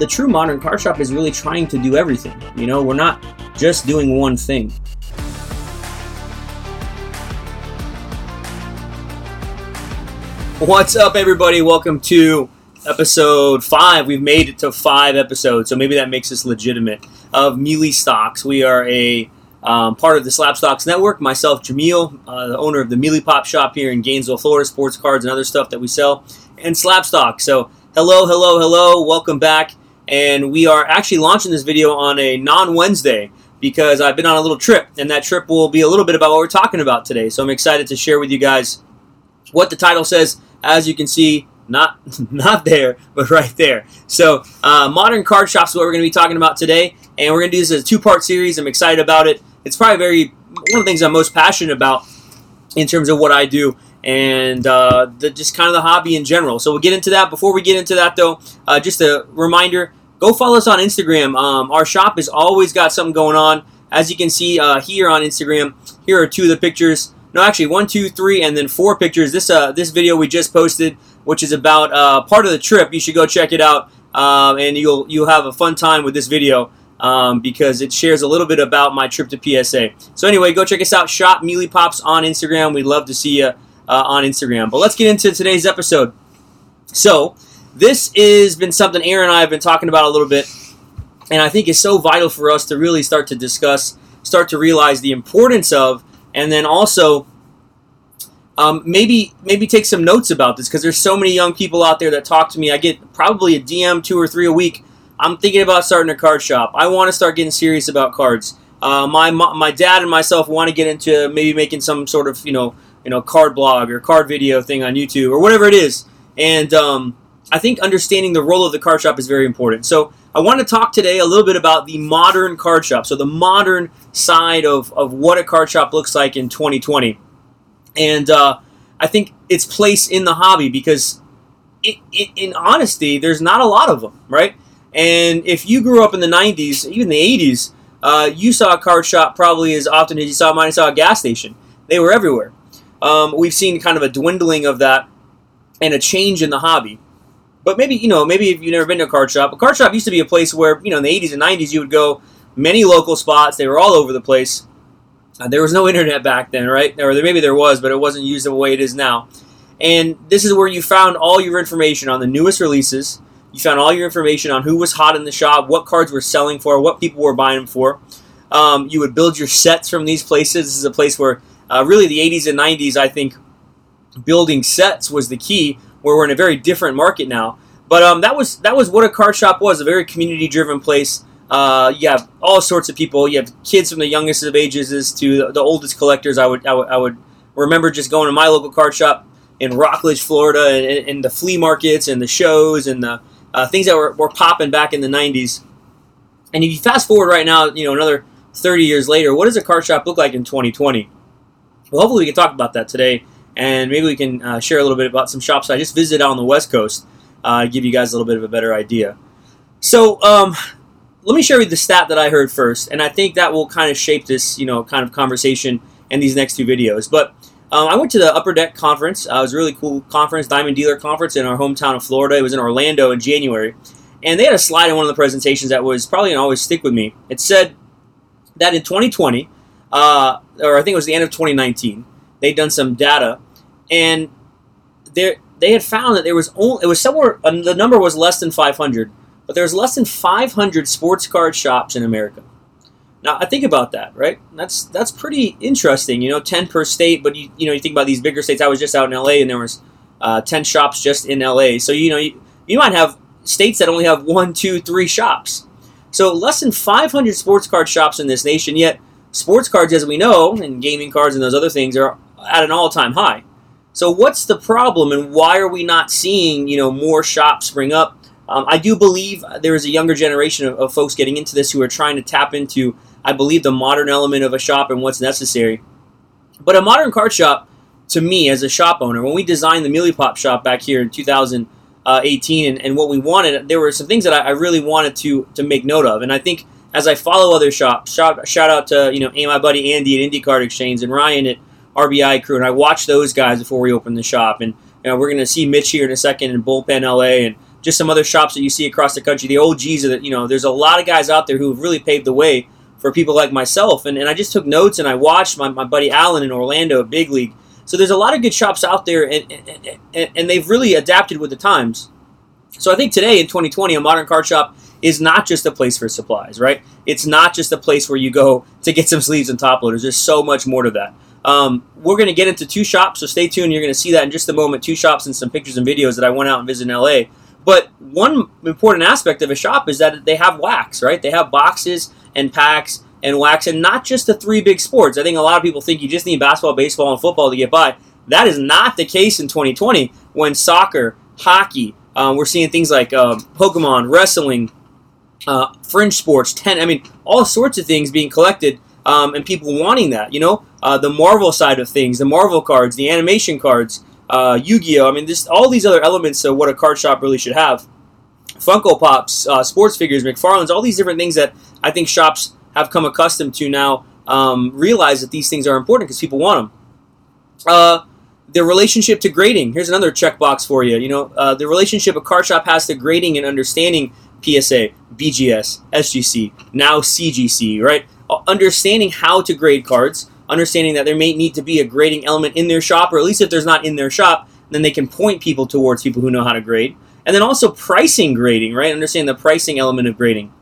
the true modern car shop is really trying to do everything. You know, we're not just doing one thing. What's up, everybody? Welcome to episode five. We've made it to five episodes, so maybe that makes us legitimate. Of Mealy Stocks, we are a um, part of the Slabstox Network. Myself, Jameel, uh, the owner of the Mealy Pop Shop here in Gainesville, Florida, sports cards and other stuff that we sell, and Slabstox. So, hello, hello, hello, welcome back. And we are actually launching this video on a non Wednesday because I've been on a little trip, and that trip will be a little bit about what we're talking about today. So, I'm excited to share with you guys what the title says as you can see, not not there, but right there. So, uh, modern card shops is what we're going to be talking about today, and we're going to do this as a two-part series. I'm excited about it. It's probably very one of the things I'm most passionate about in terms of what I do and uh, the, just kind of the hobby in general. So we'll get into that. Before we get into that, though, uh, just a reminder: go follow us on Instagram. Um, our shop has always got something going on. As you can see uh, here on Instagram, here are two of the pictures no, actually, one, two, three, and then four pictures. This uh, this video we just posted, which is about uh, part of the trip. You should go check it out, um, and you'll you'll have a fun time with this video um, because it shares a little bit about my trip to PSA. So anyway, go check us out. Shop Mealy Pops on Instagram. We'd love to see you uh, on Instagram. But let's get into today's episode. So this has been something Aaron and I have been talking about a little bit, and I think is so vital for us to really start to discuss, start to realize the importance of and then also um, maybe maybe take some notes about this because there's so many young people out there that talk to me. I get probably a DM two or three a week. I'm thinking about starting a card shop. I want to start getting serious about cards. Uh, my my dad and myself want to get into maybe making some sort of you know you know card blog or card video thing on YouTube or whatever it is. And um, I think understanding the role of the card shop is very important. So I want to talk today a little bit about the modern card shop. So the modern side of, of what a card shop looks like in 2020. And uh, I think its place in the hobby because it, it, in honesty, there's not a lot of them, right? And if you grew up in the 90s, even the 80s, uh, you saw a card shop probably as often as you saw mine, saw a gas station. They were everywhere. Um, we've seen kind of a dwindling of that and a change in the hobby but maybe you know maybe if you've never been to a card shop a card shop used to be a place where you know in the 80s and 90s you would go many local spots. They were all over the place. Uh, there was no internet back then right? Or there, maybe there was but it wasn't used the way it is now. And this is where you found all your information on the newest releases. You found all your information on who was hot in the shop what cards were selling for what people were buying them for. Um, you would build your sets from these places. This is a place where uh, really the 80s and 90s i think building sets was the key where we're in a very different market now. But um, that was that was what a card shop was—a very community-driven place. Uh, you have all sorts of people. You have kids from the youngest of ages to the, oldest collectors. I would, I would I would remember just going to my local card shop in Rockledge, Florida, and, and the flea markets and the shows and the uh, things that were, were popping back in the '90s. And if you fast forward right now, you know another 30 years later, what does a card shop look like in 2020? Well, hopefully we can talk about that today and maybe we can uh, share a little bit about some shops I just visited on the West Coast, uh, give you guys a little bit of a better idea. So, um, let me share with you the stat that I heard first, and I think that will kind of shape this, you know, kind of conversation in these next two videos. But um, I went to the Upper Deck Conference. Uh, it was a really cool conference, Diamond Dealer Conference in our hometown of Florida. It was in Orlando in January. And they had a slide in one of the presentations that was probably to always stick with me. It said that in 2020, uh, or I think it was the end of 2019, they'd done some data, and they they had found that there was only it was somewhere uh, the number was less than 500, but there was less than 500 sports card shops in America. Now I think about that, right? That's that's pretty interesting. You know, 10 per state, but you you know you think about these bigger states. I was just out in LA, and there was uh, 10 shops just in LA. So you know you, you might have states that only have one, two, three shops. So less than 500 sports card shops in this nation, yet sports cards, as we know, and gaming cards and those other things are at an all-time high. So what's the problem, and why are we not seeing you know more shops spring up? Um, I do believe there is a younger generation of, of, folks getting into this who are trying to tap into, I believe, the modern element of a shop and what's necessary. But a modern card shop, to me as a shop owner, when we designed the Mealy Pop shop back here in 2018, and, and what we wanted, there were some things that I, I really wanted to to make note of, and I think as I follow other shops, shout, shout out to you know my buddy Andy at Indy Card Exchange and Ryan at RBI Crew, and I watched those guys before we opened the shop. And you know, we're going to see Mitch here in a second in Bullpen LA, and just some other shops that you see across the country. The OGs that you know, there's a lot of guys out there who have really paved the way for people like myself. And, and I just took notes and I watched my, my buddy Allen in Orlando, Big League. So there's a lot of good shops out there, and, and, and, and they've really adapted with the times. So I think today in 2020, a modern card shop is not just a place for supplies, right? It's not just a place where you go to get some sleeves and top loaders. There's so much more to that. Um, we're going to get into two shops, so stay tuned. You're going to see that in just a moment. Two shops and some pictures and videos that I went out and visited in LA. But one important aspect of a shop is that they have wax, right? They have boxes and packs and wax, and not just the three big sports. I think a lot of people think you just need basketball, baseball, and football to get by. That is not the case in 2020 when soccer, hockey, um, we're seeing things like uh, Pokemon, wrestling, uh, fringe sports, ten. I mean, all sorts of things being collected, um, and people wanting that. You know, uh, the Marvel side of things, the Marvel cards, the animation cards, uh, Yu-Gi-Oh. I mean, this all these other elements of what a card shop really should have. Funko Pops, uh, sports figures, McFarlane's, all these different things that I think shops have come accustomed to now. Um, realize that these things are important because people want them. Uh, the relationship to grading. Here's another checkbox for you. You know, uh, the relationship a card shop has to grading and understanding PSA, BGS, SGC, now CGC, right? Uh, understanding how to grade cards, understanding that there may need to be a grading element in their shop, or at least if there's not in their shop, then they can point people towards people who know how to grade. And then also pricing grading, right? Understand the pricing element of grading.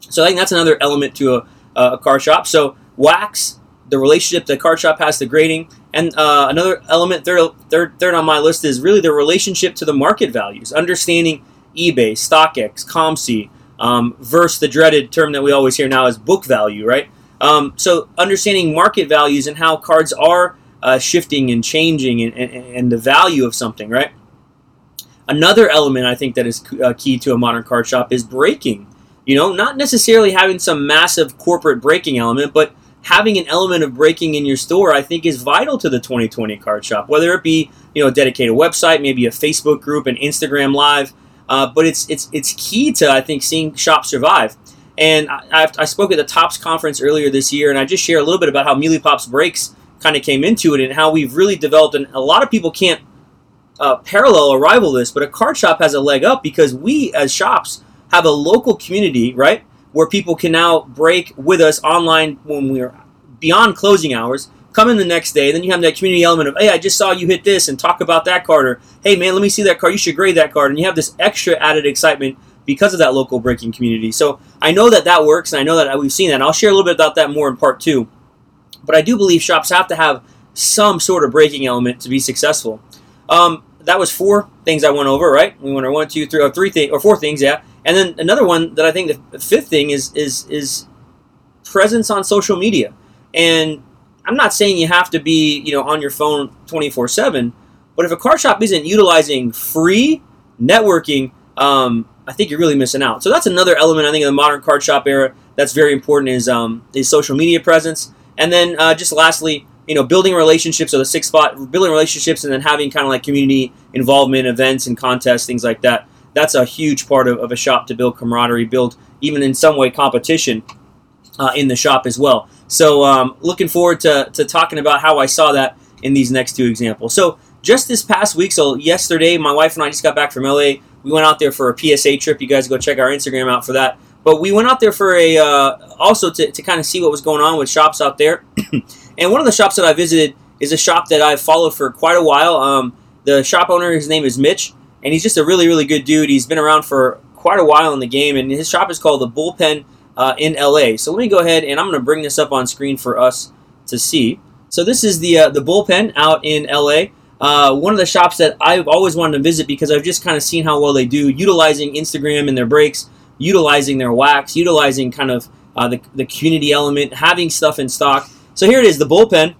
So I think that's another element to a, a car shop. So wax, the relationship the card shop has to grading, and uh, another element, third, third, third on my list, is really the relationship to the market values. Understanding eBay, StockX, COMC, um, versus the dreaded term that we always hear now is book value, right? Um, so understanding market values and how cards are uh, shifting and changing and, and, and, the value of something, right? Another element I think that is uh, key to a modern card shop is breaking. You know, not necessarily having some massive corporate breaking element, but having an element of breaking in your store, I think, is vital to the 2020 card shop. Whether it be you know a dedicated website, maybe a Facebook group, an Instagram Live, uh, but it's it's it's key to I think seeing shops survive. And I, I, spoke at the Topps conference earlier this year, and I just share a little bit about how Mealy Pops breaks kind of came into it and how we've really developed. And a lot of people can't uh, parallel or rival this, but a card shop has a leg up because we as shops have a local community, right? where people can now break with us online when we're beyond closing hours. Come in the next day, then you have that community element of, hey, I just saw you hit this, and talk about that card, or hey, man, let me see that card. You should grade that card, and you have this extra added excitement because of that local breaking community. So I know that that works, and I know that we've seen that. And I'll share a little bit about that more in part two. But I do believe shops have to have some sort of breaking element to be successful. Um, that was four things I went over, right? We went over one, two, three, or three things, or four things, yeah. And then another one that I think the fifth thing is is is presence on social media. And I'm not saying you have to be, you know, on your phone 24/7, but if a car shop isn't utilizing free networking, um, I think you're really missing out. So that's another element I think in the modern card shop era that's very important is um, is social media presence. And then uh, just lastly, you know, building relationships or the six spot, building relationships, and then having kind of like community involvement, events and contests, things like that that's a huge part of, of a shop to build camaraderie, build even in some way competition uh, in the shop as well. So, um, looking forward to, to talking about how I saw that in these next two examples. So, just this past week, so yesterday, my wife and I just got back from LA. We went out there for a PSA trip. You guys go check our Instagram out for that. But we went out there for a uh, also to, to kind of see what was going on with shops out there. and one of the shops that I visited is a shop that I've followed for quite a while. Um, the shop owner, his name is Mitch and he's just a really, really good dude. He's been around for quite a while in the game, and his shop is called the Bullpen uh, in LA. So let me go ahead and I'm going to bring this up on screen for us to see. So this is the uh, the Bullpen out in LA. Uh, one of the shops that I've always wanted to visit because I've just kind of seen how well they do utilizing Instagram in their breaks, utilizing their wax, utilizing kind of uh, the, the community element, having stuff in stock. So here it is, the Bullpen.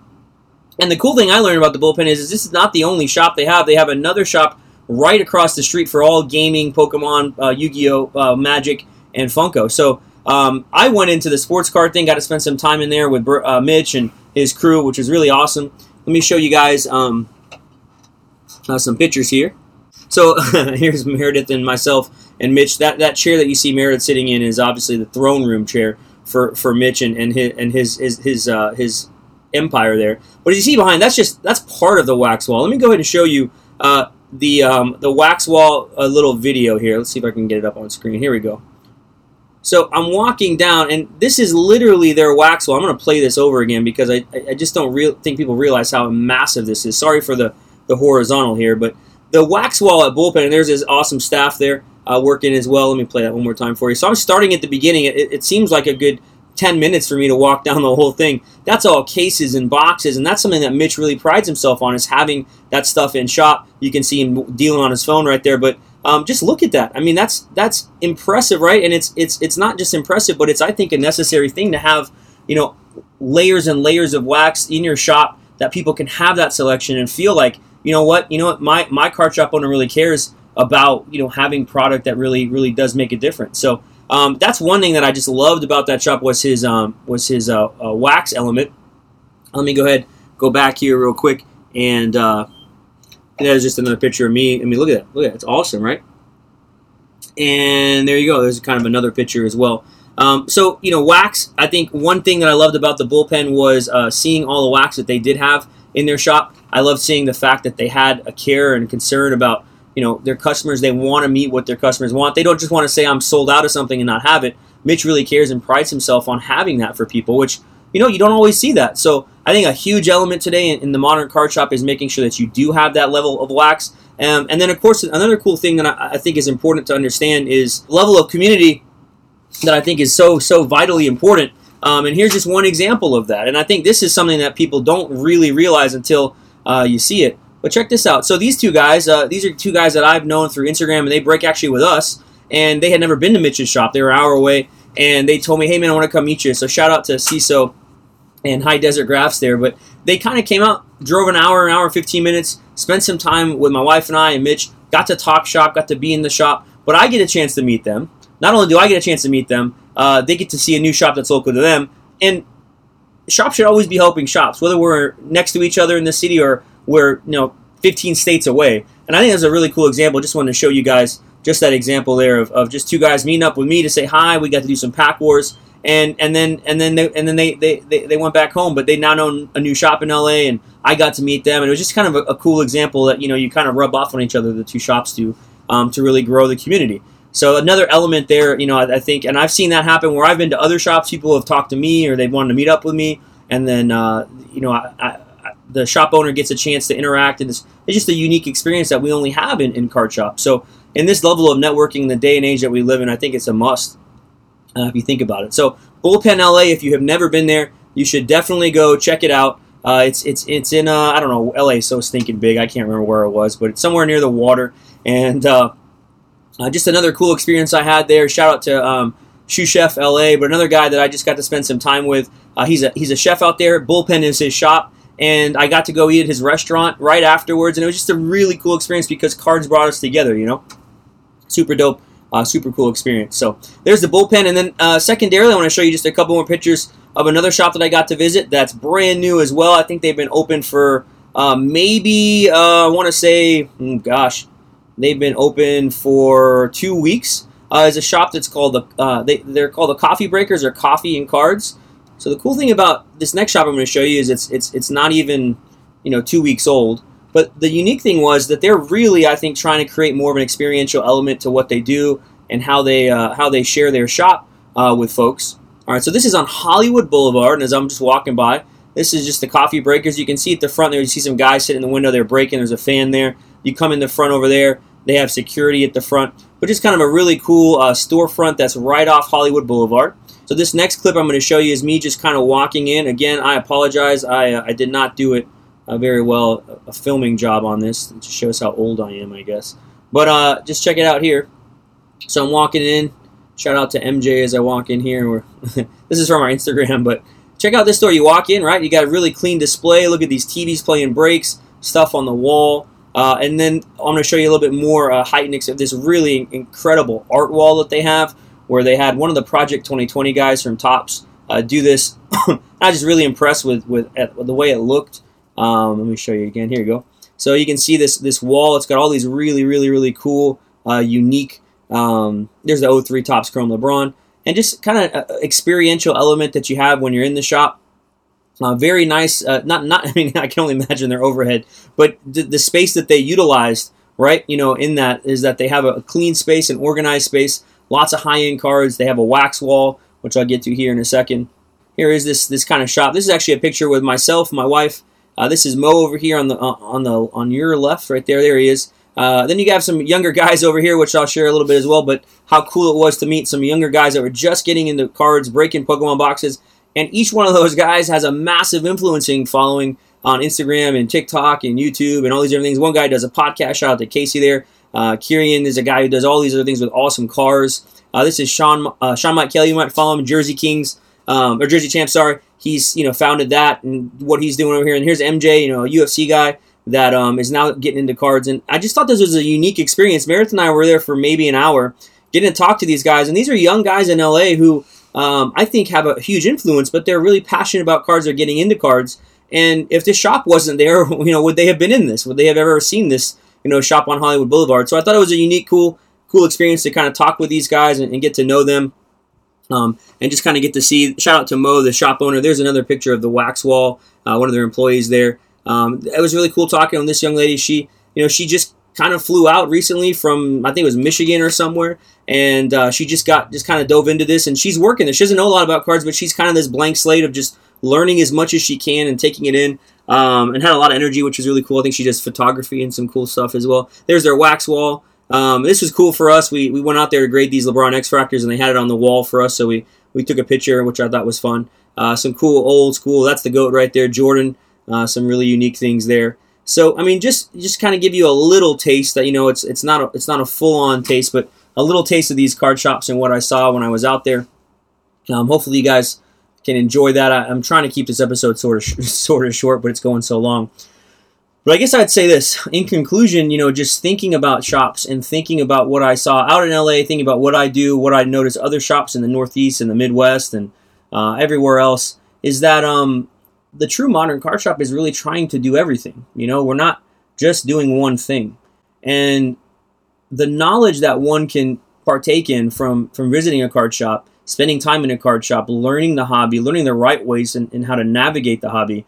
And the cool thing I learned about the Bullpen is, is this is not the only shop they have. They have another shop right across the street for all gaming, Pokemon, uh, Yu-Gi-Oh, uh, Magic, and Funko. So um, I went into the sports car thing, got to spend some time in there with uh, Mitch and his crew, which was really awesome. Let me show you guys um, uh, some pictures here. So here's Meredith and myself and Mitch. That that chair that you see Meredith sitting in is obviously the throne room chair for, for Mitch and, and his and his his his, uh, his empire there. But as you see behind, that's just that's part of the wax wall. Let me go ahead and show you uh, the um, the wax wall a little video here. Let's see if I can get it up on screen. Here we go. So I'm walking down, and this is literally their wax wall. I'm going to play this over again because I, I just don't think people realize how massive this is. Sorry for the, the horizontal here, but the wax wall at Bullpen, and there's this awesome staff there uh, working as well. Let me play that one more time for you. So I'm starting at the beginning. It, it seems like a good 10 minutes for me to walk down the whole thing. That's all cases and boxes, and that's something that Mitch really prides himself on is having that stuff in shop. You can see him dealing on his phone right there, but um, just look at that. I mean, that's that's impressive, right? And it's it's it's not just impressive, but it's I think a necessary thing to have, you know, layers and layers of wax in your shop that people can have that selection and feel like, you know what, you know what, my my card shop owner really cares about you know having product that really really does make a difference. So um, that's one thing that I just loved about that shop was his um, was his uh, uh, wax element. Let me go ahead go back here real quick and. Uh, there's just another picture of me. I mean, look at that. Look at that. It's awesome, right? And there you go. There's kind of another picture as well. Um, so, you know, wax, I think one thing that I loved about the bullpen was uh, seeing all the wax that they did have in their shop. I loved seeing the fact that they had a care and concern about, you know, their customers. They want to meet what their customers want. They don't just want to say, I'm sold out of something and not have it. Mitch really cares and prides himself on having that for people, which, you know, you don't always see that. So I think a huge element today in, in the modern card shop is making sure that you do have that level of wax. Um, and then, of course, another cool thing that I, I think is important to understand is level of community that I think is so so vitally important. Um, and here's just one example of that. And I think this is something that people don't really realize until uh, you see it. But check this out. So these two guys, uh, these are two guys that I've known through Instagram, and they break actually with us. And they had never been to Mitch's shop. They were an hour away, and they told me, "Hey man, I want to come meet you." So shout out to CISO and High Desert Grafts there. But they kind of came out, drove an hour, an hour and 15 minutes, spent some time with my wife and I and Mitch, got to talk shop, got to be in the shop. But I get a chance to meet them. Not only do I get a chance to meet them, uh, they get to see a new shop that's local to them. And shops should always be helping shops, whether we're next to each other in the city or we're you know 15 states away. And I think that's a really cool example. Just wanted to show you guys just that example there of, of just two guys meeting up with me to say hi. We got to do some pack wars and and then and then they and then they, they, they, they went back home but they now own a new shop in LA and I got to meet them and it was just kind of a, a cool example that you know you kind of rub off on each other the two shops do um, to really grow the community. So another element there you know I, I, think and I've seen that happen where I've been to other shops people have talked to me or they've wanted to meet up with me and then uh, you know I, I, the shop owner gets a chance to interact and it's, it's just a unique experience that we only have in, in card shops. So in this level of networking in the day and age that we live in I think it's a must uh, if you think about it. So Bullpen LA, if you have never been there, you should definitely go check it out. Uh, it's it's it's in uh, I don't know LA, so stinking big. I can't remember where it was, but it's somewhere near the water. And uh, uh, just another cool experience I had there. Shout out to um, Shoe Chef LA, but another guy that I just got to spend some time with. Uh, he's a he's a chef out there. Bullpen is his shop, and I got to go eat at his restaurant right afterwards, and it was just a really cool experience because cards brought us together. You know, super dope. Uh, super cool experience. So there's the bullpen, and then uh, secondarily, I want to show you just a couple more pictures of another shop that I got to visit. That's brand new as well. I think they've been open for uh, maybe uh, I want to say, mm, gosh, they've been open for two weeks. Uh, it's a shop that's called the uh, they they're called the Coffee Breakers or Coffee and Cards. So the cool thing about this next shop I'm going to show you is it's it's it's not even you know two weeks old. But the unique thing was that they're really, I think, trying to create more of an experiential element to what they do and how they uh, how they share their shop uh, with folks. All right, so this is on Hollywood Boulevard, and as I'm just walking by, this is just the coffee breakers. You can see at the front there, you see some guys sitting in the window. They're breaking. There's a fan there. You come in the front over there. They have security at the front, but just kind of a really cool uh, storefront that's right off Hollywood Boulevard. So this next clip I'm going to show you is me just kind of walking in. Again, I apologize. I, uh, I did not do it uh, very well a filming job on this. It just shows how old I am, I guess. But uh, just check it out here. So I'm walking in. Shout out to MJ as I walk in here. this is from our Instagram, but check out this store. You walk in, right? You got a really clean display. Look at these TVs playing breaks, stuff on the wall. Uh, and then I'm going to show you a little bit more uh, heightened of this really incredible art wall that they have, where they had one of the Project 2020 guys from Topps uh, do this. I was just really impressed with, with, with the way it looked. Um, let me show you again. Here you go. So you can see this this wall. It's got all these really, really, really cool, uh, unique. Um, there's the O3 Topps Chrome LeBron, and just kind of uh, experiential element that you have when you're in the shop. Uh, very nice. Uh, not not. I mean, I can only imagine their overhead, but the, the space that they utilized right? You know, in that is that they have a clean space, an organized space, lots of high end cards. They have a wax wall, which I'll get to here in a second. Here is this this kind of shop. This is actually a picture with myself, my wife. Uh, this is Mo over here on the uh, on the on your left, right there. There he is. Uh, then you have some younger guys over here, which I'll share a little bit as well. But how cool it was to meet some younger guys that were just getting into cards, breaking Pokemon boxes, and each one of those guys has a massive influencing following on Instagram and TikTok and YouTube and all these different things. One guy does a podcast. Shout out to Casey there. Uh, Kieran is a guy who does all these other things with awesome cars. Uh, this is Sean uh, Sean Mike Kelly. You might follow him, Jersey Kings um, or Jersey Champ. Sorry, he's you know founded that and what he's doing over here. And here's MJ, you know, a UFC guy that um, is now getting into cards. And I just thought this was a unique experience. Meredith and I were there for maybe an hour, getting to talk to these guys. And these are young guys in LA who um, I think have a huge influence, but they're really passionate about cards. They're getting into cards. And if this shop wasn't there, you know, would they have been in this? Would they have ever seen this, you know, shop on Hollywood Boulevard? So I thought it was a unique, cool, cool experience to kind of talk with these guys and, and get to know them. Um, and just kind of get to see. Shout out to Mo, the shop owner. There's another picture of the wax wall, uh, one of their employees there. Um, it was really cool talking to this young lady. She, you know, she just kind of flew out recently from I think it was Michigan or somewhere, and uh, she just got just kind of dove into this, and she's working this. She doesn't know a lot about cards, but she's kind of this blank slate of just learning as much as she can and taking it in. Um, and had a lot of energy, which is really cool. I think she does photography and some cool stuff as well. There's their wax wall. Um, this was cool for us. We, we went out there to grade these LeBron Xfractors, and they had it on the wall for us, so we, we took a picture, which I thought was fun. Uh, some cool old school. That's the goat right there, Jordan. Uh, some really unique things there. So I mean, just just kind of give you a little taste that you know it's it's not a, it's not a full on taste, but a little taste of these card shops and what I saw when I was out there. Um, hopefully, you guys can enjoy that. I, am trying to keep this episode sort of sort of short, but it's going so long. But I guess I'd say this in conclusion, you know, just thinking about shops and thinking about what I saw out in LA, thinking about what I do, what I notice other shops in the Northeast and the Midwest and uh, everywhere else, is that um, the true modern card shop is really trying to do everything. You know, we're not just doing one thing. And the knowledge that one can partake in from from visiting a card shop, spending time in a card shop, learning the hobby, learning the right ways and, and how to navigate the hobby,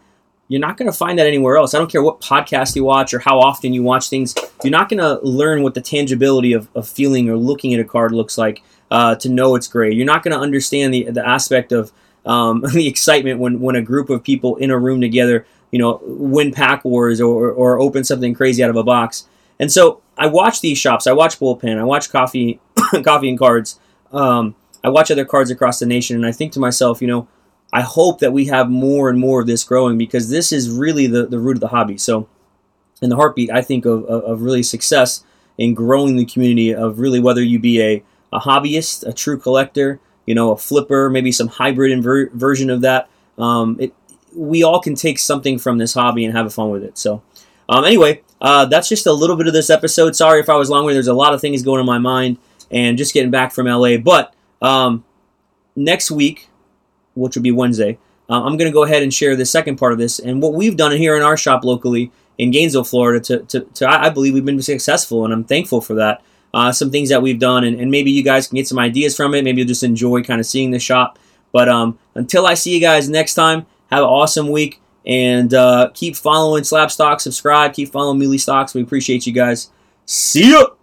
you're not going to find that anywhere else. I don't care what podcast you watch or how often you watch things. You're not going to learn what the tangibility of, of feeling or looking at a card looks like uh, to know it's great. You're not going to understand the, the aspect of um, the excitement when, when a group of people in a room together, you know, win pack wars or, or open something crazy out of a box. And so I watch these shops. I watch Bullpen. I watch Coffee, Coffee and Cards. Um, I watch other cards across the nation, and I think to myself, you know, I hope that we have more and more of this growing because this is really the, the root of the hobby. So, in the heartbeat, I think of, of, of really success in growing the community of really whether you be a, a hobbyist, a true collector, you know, a flipper, maybe some hybrid inver- version of that. Um, it, we all can take something from this hobby and have fun with it. So, um, anyway, uh, that's just a little bit of this episode. Sorry if I was long There's a lot of things going in my mind and just getting back from LA. But um, next week, which will be Wednesday, uh, I'm going to go ahead and share the second part of this and what we've done here in our shop locally in Gainesville, Florida. To, to, to I believe we've been successful, and I'm thankful for that uh, some things that we've done, and, and, maybe you guys can get some ideas from it. Maybe you'll just enjoy kind of seeing the shop. But um, until I see you guys next time, have an awesome week and uh, keep following Slabstox. Subscribe, keep following Mealy Stocks. We appreciate you guys. See ya.